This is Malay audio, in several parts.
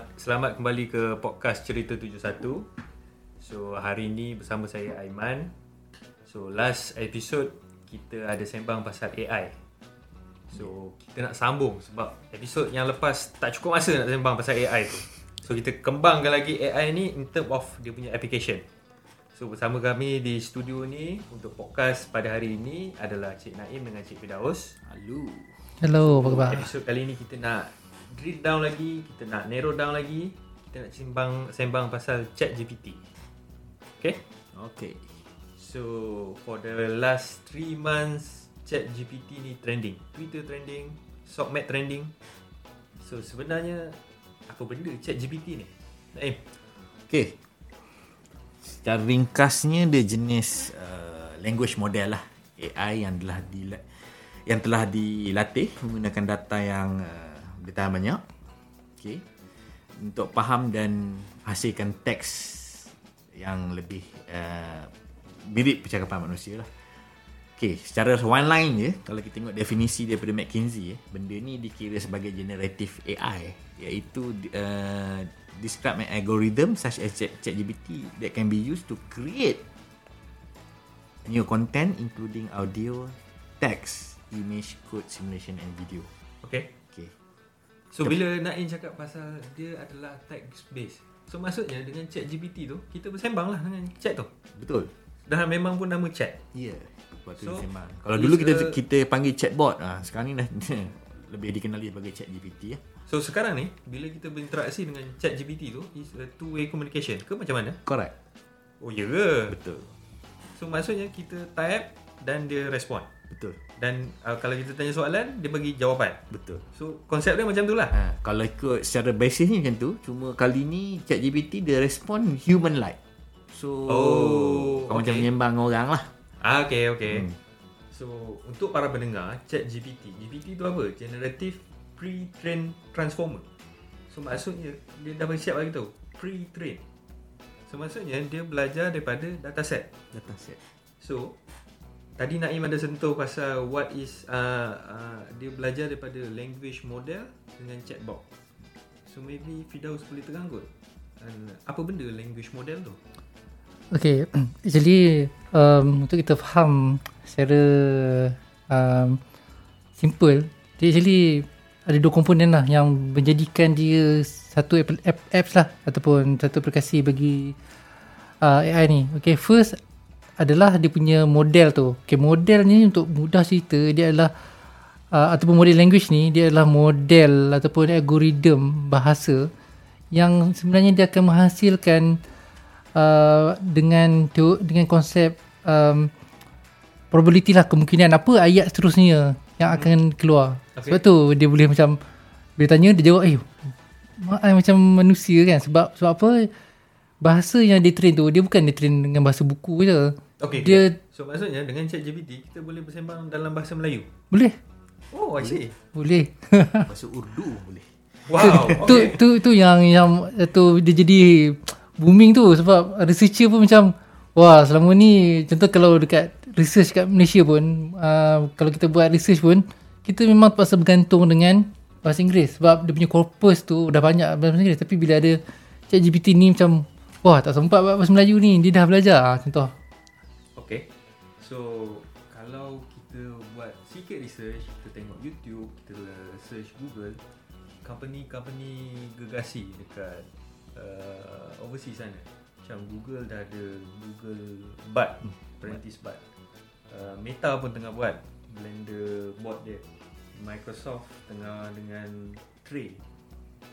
Selamat, selamat kembali ke podcast Cerita 71. So hari ini bersama saya Aiman. So last episode kita ada sembang pasal AI. So kita nak sambung sebab episod yang lepas tak cukup masa nak sembang pasal AI tu. So kita kembangkan lagi AI ni in term of dia punya application. So bersama kami di studio ni untuk podcast pada hari ini adalah Cik Naim dengan Cik Fidaus. Halo. Hello, apa khabar? Episod kali ni kita nak drill down lagi, kita nak narrow down lagi, kita nak sembang sembang pasal Chat GPT. Okay? Okay. So for the last 3 months Chat GPT ni trending. Twitter trending, SOCMED trending. So sebenarnya apa benda Chat GPT ni? Naim. Okay. Secara ringkasnya dia jenis uh, language model lah. AI yang telah di yang telah dilatih menggunakan data yang uh, bertahan banyak. Okay. Untuk faham dan hasilkan teks yang lebih uh, mirip percakapan manusia lah. Okay, secara one line je, kalau kita tengok definisi daripada McKinsey, eh, benda ni dikira sebagai generative AI, iaitu uh, describe an algorithm such as ChatGPT that can be used to create new content including audio, text, image, code, simulation and video. Okay. So bila Naim cakap pasal dia adalah text based. So maksudnya dengan Chat GPT tu kita bersembang lah dengan chat tu. Betul. Dah memang pun nama chat. Ya. Yeah. Waktu So, sembang. Kalau dulu kita a- kita panggil chatbot, ah sekarang ni dah lebih dikenali sebagai ChatGPT ya. So sekarang ni bila kita berinteraksi dengan Chat GPT tu is a two way communication ke macam mana? Correct. Oh ya ke? Betul. So maksudnya kita type dan dia respon. Betul. Dan uh, kalau kita tanya soalan dia bagi jawapan. Betul. So konsep dia macam tu lah. Ha, kalau ikut secara basisnya macam tu, cuma kali ni ChatGPT dia respon human like. So, Oh, kau macam okay. menyembang orang lah. Ah okay okay. Hmm. So untuk para pendengar Chat GPT, GPT tu apa? Generative Pre-trained Transformer. So maksudnya dia dah bersiap lagi tu. Pre-train. So maksudnya dia belajar daripada dataset. Dataset. So tadi Naim ada sentuh pasal what is uh, uh, dia belajar daripada language model dengan chatbot. So maybe Fidaus boleh terang kot. And apa benda language model tu? Okay, actually um, untuk kita faham secara um, simple, dia actually ada dua komponen lah yang menjadikan dia satu app, app, apps lah ataupun satu aplikasi bagi uh, AI ni. Okay, first adalah dia punya model tu. Okay, model ni untuk mudah cerita dia adalah uh, ataupun model language ni dia adalah model ataupun algoritma bahasa yang sebenarnya dia akan menghasilkan uh, dengan teo- dengan konsep um, probability lah kemungkinan apa ayat seterusnya yang akan keluar. Okay. Sebab tu dia boleh macam bila tanya dia jawab eh macam manusia kan sebab sebab apa bahasa yang dia train tu dia bukan dia train dengan bahasa buku je. Okay. Dia So maksudnya dengan ChatGPT kita boleh bersembang dalam bahasa Melayu. boleh Oh, I see. boleh. Bahasa Urdu boleh. Wow. tu Okay. tu tu yang yang tu dia jadi booming tu sebab researcher pun macam wah selama ni contoh kalau dekat research kat Malaysia pun uh, kalau kita buat research pun kita memang terpaksa bergantung dengan bahasa Inggeris sebab dia punya corpus tu dah banyak bahasa Inggeris tapi bila ada ChatGPT ni macam wah tak sempat buat bahasa Melayu ni dia dah belajar ah, contoh Okay. So kalau kita buat sikit research, kita tengok YouTube, kita search Google, company-company gegasi dekat uh, overseas sana. Macam Google dah ada Google Bard, Apprentice Bard. Uh, Meta pun tengah buat Blender bot dia. Microsoft tengah dengan Tray.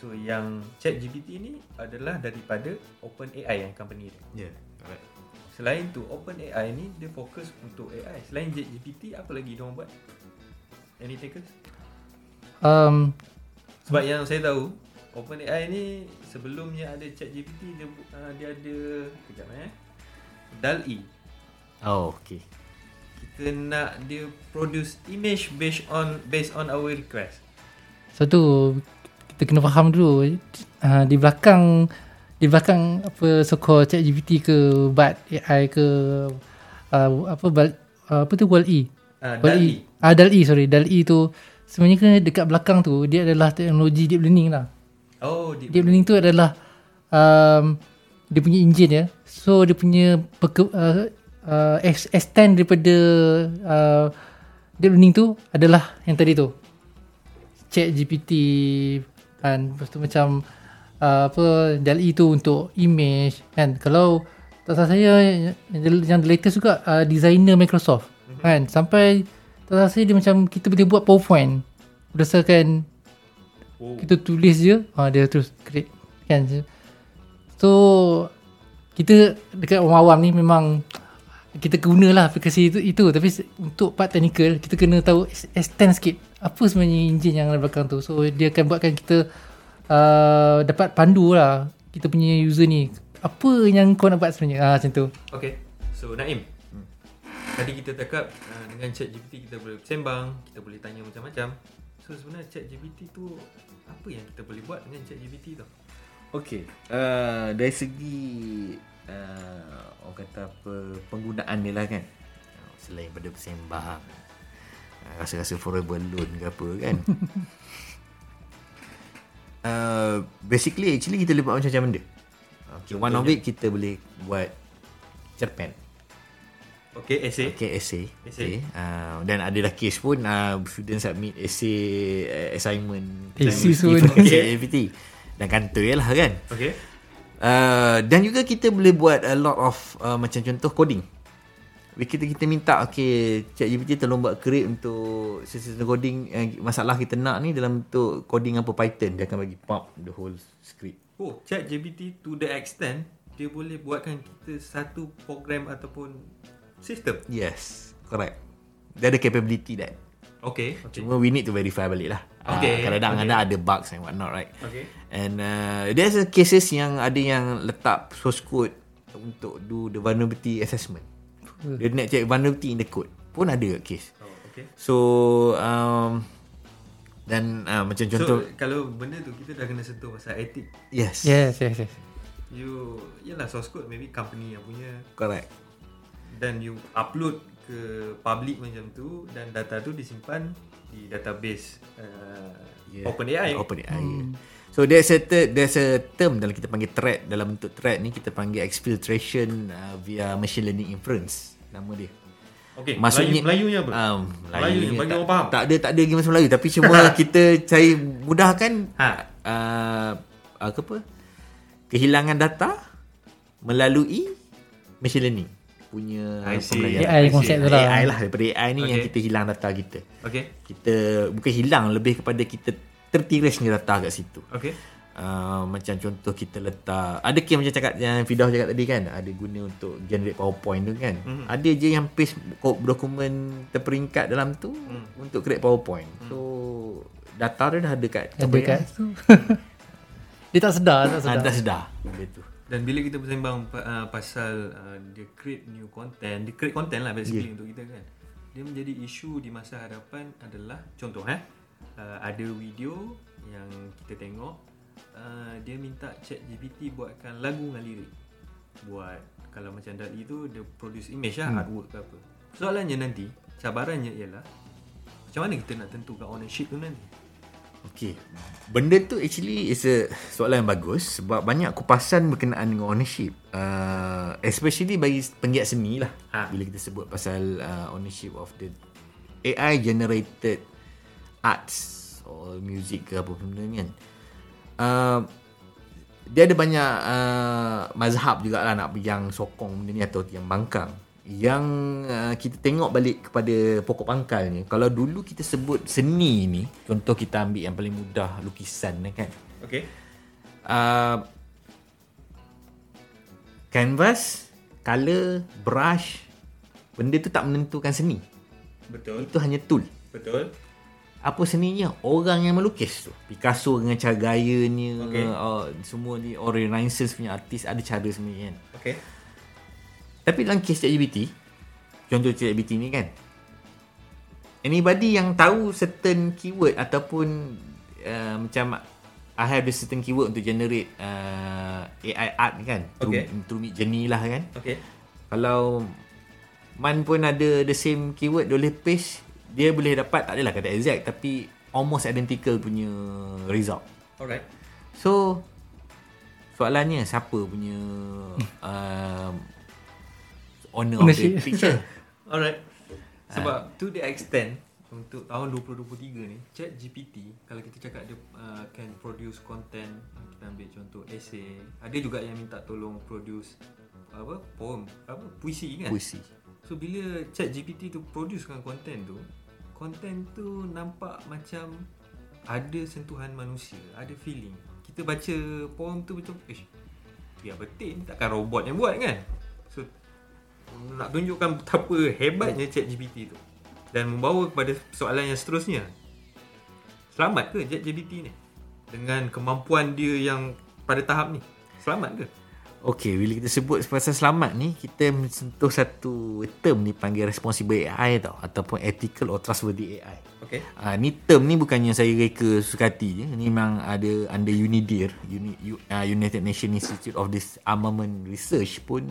So yang ChatGPT ni adalah daripada OpenAI yang company dia. Ya. Yeah. Correct. Selain tu OpenAI ni dia fokus untuk AI. Selain ChatGPT apa lagi dia orang buat? Any takers? um, Sebab yang saya tahu OpenAI ni sebelumnya ada ChatGPT dia uh, dia ada kejap eh. DALL-E. Oh, okay. Kita nak dia produce image based on based on our request. So tu kita kena faham dulu uh, di belakang di belakang apa so chat GPT ke Bard AI ke uh, apa Bal, uh, apa tu Wall-E. Ah, Wall-E. DALL-E. Ah DALL-E sorry DALL-E tu sebenarnya kan dekat belakang tu dia adalah teknologi deep learning lah. Oh, deep, Deep learning tu adalah um, dia punya engine ya. So dia punya peke, uh, uh, ex- extend daripada uh, deep learning tu adalah yang tadi tu. Chat GPT kan lepas tu macam uh, apa DALL-E tu untuk image kan. Kalau tak salah saya yang, yang the latest juga uh, designer Microsoft kan? Sampai tak salah saya dia macam kita boleh buat PowerPoint berdasarkan Oh. kita tulis je. Ha, dia terus create kan? So kita dekat orang awam ni memang kita gunalah aplikasi itu, itu. Tapi untuk part technical kita kena tahu ex- extend sikit apa sebenarnya engine yang ada belakang tu. So dia akan buatkan kita uh, dapat pandu lah kita punya user ni apa yang kau nak buat sebenarnya ah macam tu Okay. So Naim. Tadi kita cakap uh, dengan chat GPT kita boleh sembang, kita boleh tanya macam-macam. So sebenarnya chat GPT tu apa yang kita boleh buat dengan chat GPT tu? Okey, uh, dari segi uh, orang kata apa penggunaan dia lah kan. Selain pada bersembang, uh, rasa-rasa forever alone ke apa kan. uh, basically actually kita boleh buat macam-macam benda. Okay, one of it kita boleh buat cerpen. Okay, essay. Okay, essay. Essay. Okay. Uh, dan adalah case pun uh, student submit essay uh, assignment. Assignment pun. ChatGPT. Dan kantoi lah kan. Okay. Uh, dan juga kita boleh buat a lot of uh, macam contoh coding. Kita kita minta okay ChatGPT tolong buat create untuk sesuatu coding uh, masalah kita nak ni dalam bentuk coding apa Python dia akan bagi pump the whole script. Oh, chat GPT to the extent dia boleh buatkan kita satu program ataupun sistem. Yes, correct. Dia ada capability that. Okay. okay. Cuma we need to verify balik lah. Okay, Uh, kadang-kadang okay. ada bugs and what not right. Okay. And uh, there's a cases yang ada yang letak source code untuk do the vulnerability assessment. Dia nak check vulnerability in the code. Pun ada case. Oh, okay. So um, dan uh, macam So, contoh kalau benda tu kita dah kena sentuh pasal etik. yes, yes yes yes You, yalah source code maybe company yang punya correct. dan you upload ke public macam tu dan data tu disimpan di database uh, Yeah. OpenAI. OpenAI. Hmm. So there's a ter- there's a term dalam kita panggil thread dalam bentuk thread ni kita panggil exfiltration uh, via machine learning inference nama dia. Okay, Maksudnya Melayu, Melayunya apa? Um, Melayunya, bagi tak, orang faham. Tak ada tak ada lagi bahasa Melayu tapi cuma kita cari mudahkan Ha. uh, apa apa kehilangan data melalui machine learning punya pembelajaran. AI konsep tu lah. AI lah daripada AI ni yang Okay. kita hilang data kita. Okay. Kita bukan hilang lebih kepada kita tertirasnya data kat situ. Okay. Uh, macam contoh kita letak ada kes macam cakap yang Fidah cakap tadi kan ada guna untuk generate powerpoint tu kan mm-hmm. ada je yang paste dokumen terperingkat dalam tu mm. untuk create powerpoint mm. so data dia dah ada kat ada kat tu dia tak sedar tak ah, sedar dah sedar benda tu Dan bila kita bersembang uh, pasal uh, dia create new content, dia create content lah basically yeah. untuk kita kan. Dia menjadi isu di masa hadapan adalah contoh eh uh, ada video yang kita tengok uh, dia minta chat GPT buatkan lagu dengan lirik. Buat kalau macam Dali tu dia produce image lah hmm. artwork ke apa. Soalannya nanti, cabarannya ialah macam mana kita nak tentukan ownership tu nanti? Okay. Benda tu actually is a soalan yang bagus sebab banyak kupasan berkenaan dengan ownership. Uh, especially bagi penggiat seni lah. Ha. Bila kita sebut pasal uh, ownership of the AI generated arts or music ke apa benda ni kan. Uh, dia ada banyak uh, mazhab jugalah nak yang sokong benda ni atau yang bangkang yang uh, kita tengok balik kepada pokok pangkalnya kalau dulu kita sebut seni ni contoh kita ambil yang paling mudah lukisan ni kan Okay. uh, canvas color brush benda tu tak menentukan seni Betul. itu hanya tool Betul. Apa seninya orang yang melukis tu Picasso dengan cara gayanya Okay. uh, semua ni or Renaissance punya artis ada cara sebenarnya kan Okay. Tapi dalam kes ChatGPT Contoh ChatGPT ni kan Anybody yang tahu certain keyword Ataupun uh, Macam I have the certain keyword untuk generate uh, AI art ni kan Okay. Through, through Journey lah kan Okay. Kalau Man pun ada the same keyword Dia boleh paste Dia boleh dapat Tak adalah kata exact Tapi Almost identical punya result Alright. So soalannya siapa punya uh, owner of the picture? Alright. Sebab to the extent untuk tahun 2023 ni chat GPT kalau kita cakap dia uh, can produce content kita ambil contoh essay ada juga yang minta tolong produce apa poem apa puisi kan Puisi. so bila chat GPT tu producekan content tu content tu nampak macam ada sentuhan manusia ada feeling. Kita baca poem tu macam eh biar betul takkan robot yang buat kan? So nak tunjukkan betapa hebatnya chat GPT tu dan membawa kepada soalan yang seterusnya. Selamat ke chat GPT ni? Dengan kemampuan dia yang pada tahap ni. Selamat ke Okay, bila kita sebut pasal selamat ni, kita mensentuh satu term dipanggil responsible AI tau ataupun ethical or trustworthy AI. okay Ah ni term ni bukannya saya reka suka hati je. Ni memang ada under UNIDIR, Uni, uh, United Nations Institute of Disarmament Research pun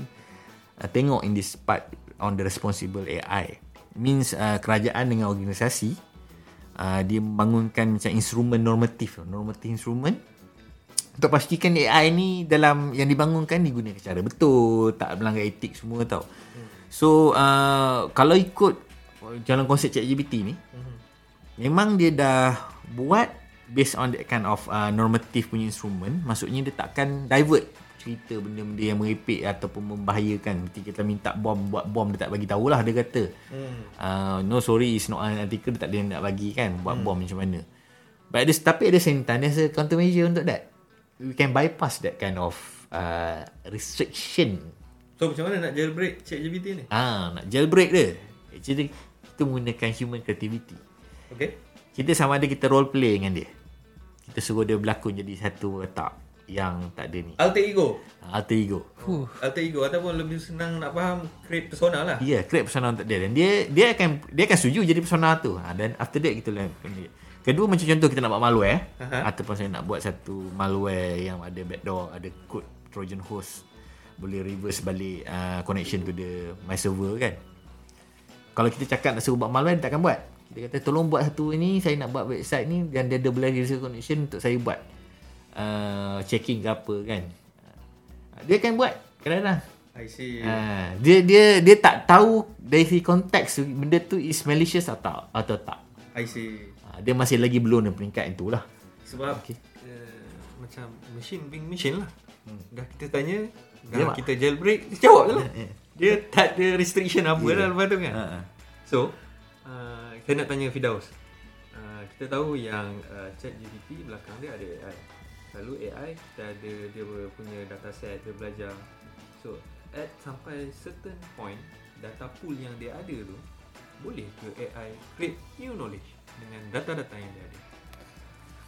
uh, tengok in this part on the responsible AI. Means uh, kerajaan dengan organisasi uh, dia membangunkan macam instrumen normatif, normatif instrumen untuk pastikan AI ni dalam yang dibangunkan digunakan secara betul, tak melanggar etik semua tau. So uh, kalau ikut jalan konsep ChatGPT ni, memang dia dah buat based on that kind of uh, normative punya instrument, maksudnya dia takkan divert cerita benda-benda yang merepek ataupun membahayakan. Nanti kita minta bom buat bom dia tak bagi tahulah dia kata. Uh, no sorry it's not an article dia tak ada nak bagi kan buat bom macam mana. But ada, tapi ada same time there's a countermeasure untuk that. We can bypass that kind of uh, restriction. so macam mana nak jailbreak chat GPT ni Ah, nak jailbreak dia. Actually kita menggunakan human creativity. okay Kita sama ada kita role play dengan dia. Kita suruh dia berlakon jadi satu watak yang tak ada ni. alter ego Alter ego. Huh. alter ego ataupun lebih senang nak faham create persona lah Ya, yeah, create persona untuk dia dan dia dia akan dia akan setuju jadi persona tu. Ha, dan after that kita lakukan dia. Kedua macam contoh kita nak buat malware Aha. ataupun saya nak buat satu malware yang ada backdoor, ada code trojan host boleh reverse balik uh, connection to the my server kan. Kalau kita cakap nak suruh buat malware dia takkan buat. Kita kata tolong buat satu ini saya nak buat website ni dan dia ada boleh reverse connection untuk saya buat uh, checking ke apa kan. Dia akan buat kadang-kadang I see Ha, dia dia dia tak tahu dari segi konteks benda tu is malicious atau atau tak. I see Ha, dia masih lagi belum di peringkat itu lah. Sebab okay. uh, macam machine being machine lah. Hmm. Dah kita tanya, dah mak- kita jailbreak, dia jawab je lah. Eh, dia tak ada restriction apa yeah. lah lepas tu kan. Ha. So, uh, saya nak tanya Fidaus. Uh, kita tahu yang uh, chat GPT belakang dia ada AI. Lalu AI kita ada dia punya data set, dia belajar. So, at sampai certain point, data pool yang dia ada tu, boleh ke AI create new knowledge dengan data-data yang dia ada?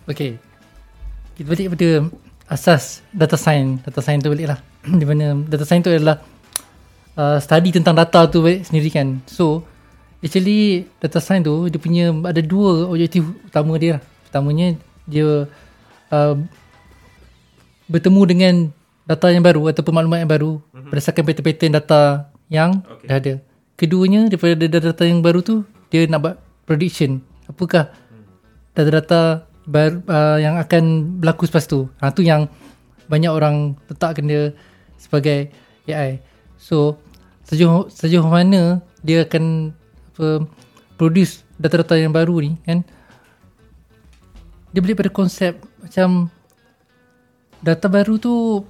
Okay. Kita balik pada asas data science. Data science tu balik lah. Di mana data science tu adalah uh, study tentang data tu balik sendiri kan. So, actually data science tu dia punya ada dua objektif utama dia lah. Pertamanya dia uh, bertemu dengan data yang baru ataupun maklumat yang baru mm-hmm. berdasarkan pattern-pattern data yang Okay. okay. dah ada. Keduanya daripada data-data yang baru tu dia nak buat prediction. Apakah data-data baru uh, yang akan berlaku selepas tu. Ha tu yang banyak orang letakkan dia sebagai AI. So sejauh sejauh mana dia akan apa produce data-data yang baru ni kan dia balik pada konsep macam data baru tu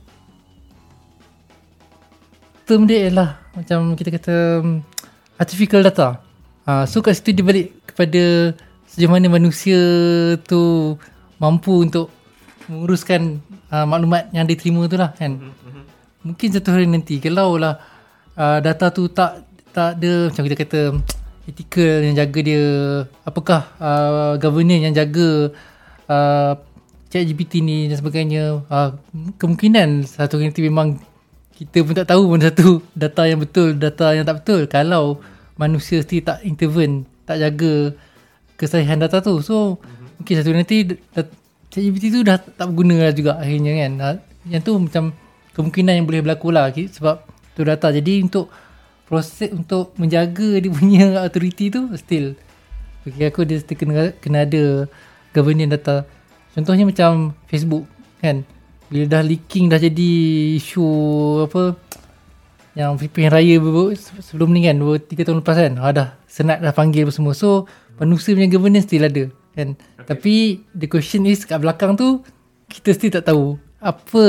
term dia ialah macam kita kata artificial data. Ha, so kat situ dia balik kepada sejauh mana manusia tu mampu untuk menguruskan uh, maklumat yang diterima tu lah kan. Mungkin satu hari nanti kalau lah uh, data tu tak tak ada macam kita kata ethical yang jaga dia apakah uh, governance yang jaga uh, chat GPT ni dan sebagainya uh, kemungkinan satu hari nanti memang kita pun tak tahu pun satu. Data yang betul data yang tak betul. Kalau manusia sendiri tak intervene tak jaga kesahihan data tu. So mungkin satu nanti ChatGPT tu dah tak berguna lah juga akhirnya kan. Ah, yang tu macam kemungkinan yang boleh berlaku lah sebab tu data. Jadi untuk proses untuk menjaga dia punya authority tu still. Bagi aku dia still kena, kena ada governance data. Contohnya macam Facebook kan bila dah leaking dah jadi isu apa yang Filipin Raya sebelum ni kan 2 3 tahun lepas kan ah, dah senat dah panggil apa semua so manusia punya governance still ada kan okay. tapi the question is kat belakang tu kita still tak tahu apa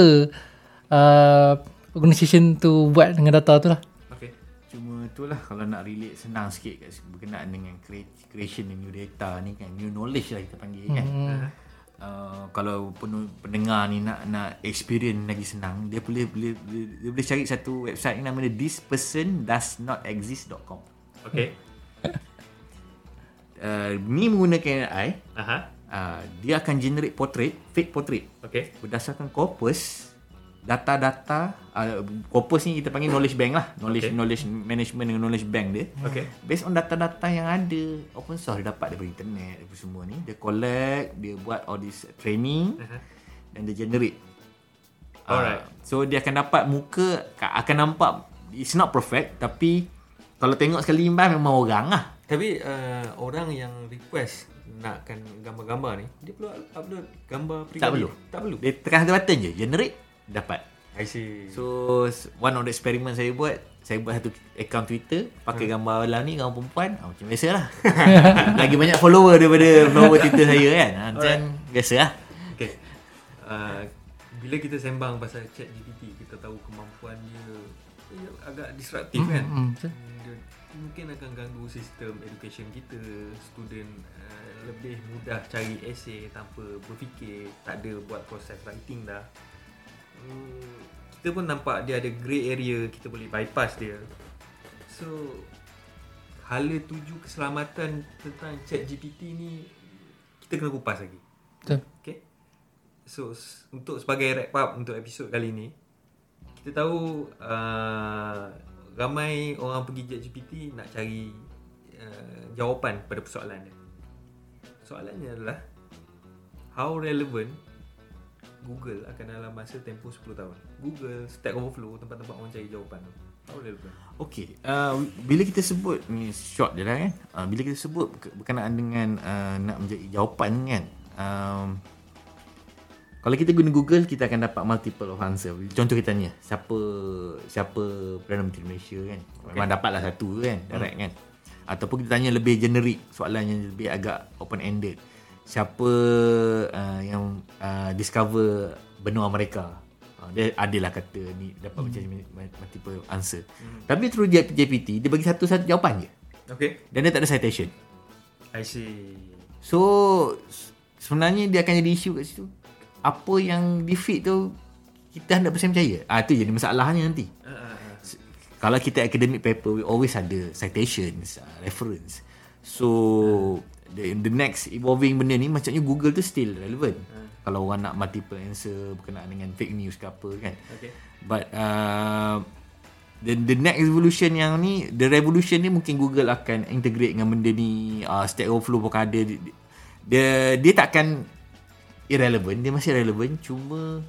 uh, organisation tu buat dengan data tu lah Okay. Cuma itulah kalau nak relate senang sikit kat berkenaan dengan cre- creation new data ni kan new knowledge lah kita panggil kan. Uh, kalau pendengar ni nak nak experience lagi senang dia boleh boleh boleh, dia boleh cari satu website yang nama dia thispersondoesnotexist.com. Okay. Uh, ni menggunakan AI Aha. uh, dia akan generate portrait fake portrait Okay. berdasarkan corpus data-data uh, corpus ni kita panggil knowledge bank lah knowledge Okay. knowledge management dengan knowledge bank dia Okay. based on data-data yang ada open source dia dapat daripada internet apa semua ni dia collect dia buat all this training Aha. dan dia generate Ah, Alright. so dia akan dapat muka akan nampak it's not perfect tapi kalau tengok sekali imbas memang orang lah Tapi uh, orang yang request nakkan gambar-gambar ni, dia perlu upload gambar peribadi. tak perlu Tak perlu. dia tekan satu button je generate dapat I see. So one of the experiment saya buat Saya buat satu account Twitter Pakai Hmm. gambar dalam ni Gambar perempuan ah, Macam biasa lah Lagi banyak follower daripada Follower Twitter saya kan ah, Macam biasa lah Okay. Uh, bila kita sembang pasal chat GPT, kita tahu kemampuan dia dia agak disruptif kan. hmm, betul. Dia mungkin akan ganggu sistem education kita. Student uh, lebih mudah cari essay tanpa berfikir, tak ada buat proses writing dah. Kita pun nampak dia ada grey area, kita boleh bypass dia. So hala tuju keselamatan tentang chat GPT ni kita kena kupas lagi. betul Okay. So untuk sebagai wrap up untuk episod kali ni, kita tahu uh, ramai orang pergi ChatGPT nak cari uh, jawapan pada persoalan dia. Soalannya adalah how relevant Google akan dalam masa tempoh 10 tahun. Google, Stack Overflow, tempat-tempat orang cari jawapan tu. Okay uh, Bila kita sebut Ni short je lah kan uh, Bila kita sebut berke- Berkenaan dengan uh, Nak menjadi jawapan kan? Um, Kalau kita guna Google Kita akan dapat multiple of answer. Contoh kita tanya Siapa Siapa Perdana Menteri Malaysia kan? Memang dapatlah satu kan? Direct kan? Ataupun kita tanya lebih generic Soalan yang lebih agak open ended Siapa uh, Yang uh, Discover Benua Amerika uh, Dia adalah kata ni Dapat macam multiple answer. Tapi through J- GPT Dia bagi satu-satu jawapan je. Okay. Dan dia tak ada citation. I see. So Sebenarnya dia akan jadi isu kat situ. Apa yang di feed tu Kita 100% percaya. Ah tu jadi masalahnya nanti. Uh, uh, uh. kalau kita academic paper we always ada citations uh, reference. So the, the next evolving benda ni macamnya Google tu still relevant. Kalau orang nak multiple answer berkenaan dengan fake news ke apa kan. Okay. but uh, the, the next evolution yang ni the revolution ni mungkin Google akan integrate dengan benda ni uh, Stack Overflow pun ada. Dia, dia dia takkan irrelevant dia masih relevant. Cuma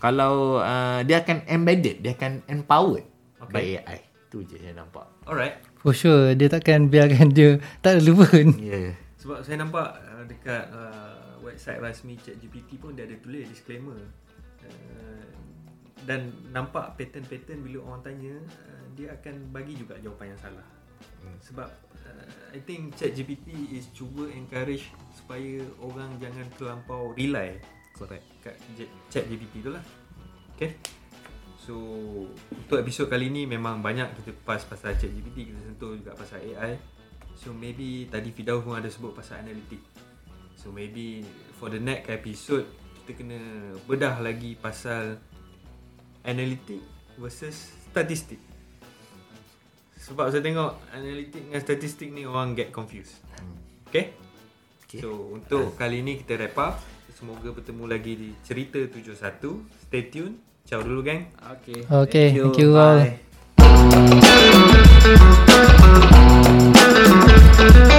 kalau uh, dia akan embedded dia akan empowered okay. by AI tu je yang nampak. Alright. for sure dia takkan biarkan dia tak relevan yeah Sebab saya nampak uh, dekat uh, website rasmi ChatGPT pun dia ada tulis disclaimer. Uh, dan nampak pattern-pattern bila orang tanya uh, dia akan bagi juga jawapan yang salah. Hmm. Sebab uh, I think ChatGPT is cuba encourage supaya orang jangan terlampau rely correct kat ChatGPT tu lah. Okay. So untuk episod kali ni memang banyak kita kupas pasal ChatGPT, kita sentuh juga pasal AI. So maybe tadi Fidaus pun ada sebut pasal analitik. So maybe for the next episode kita kena bedah lagi pasal analitik versus statistik. Sebab saya tengok analitik dengan statistik ni orang get confused. Okay? Okay. So untuk kali ni kita wrap up. Semoga bertemu lagi di Cerita 71. Stay tune. Ciao dulu gang. okay Okay, thank you all. Bye. Thank you.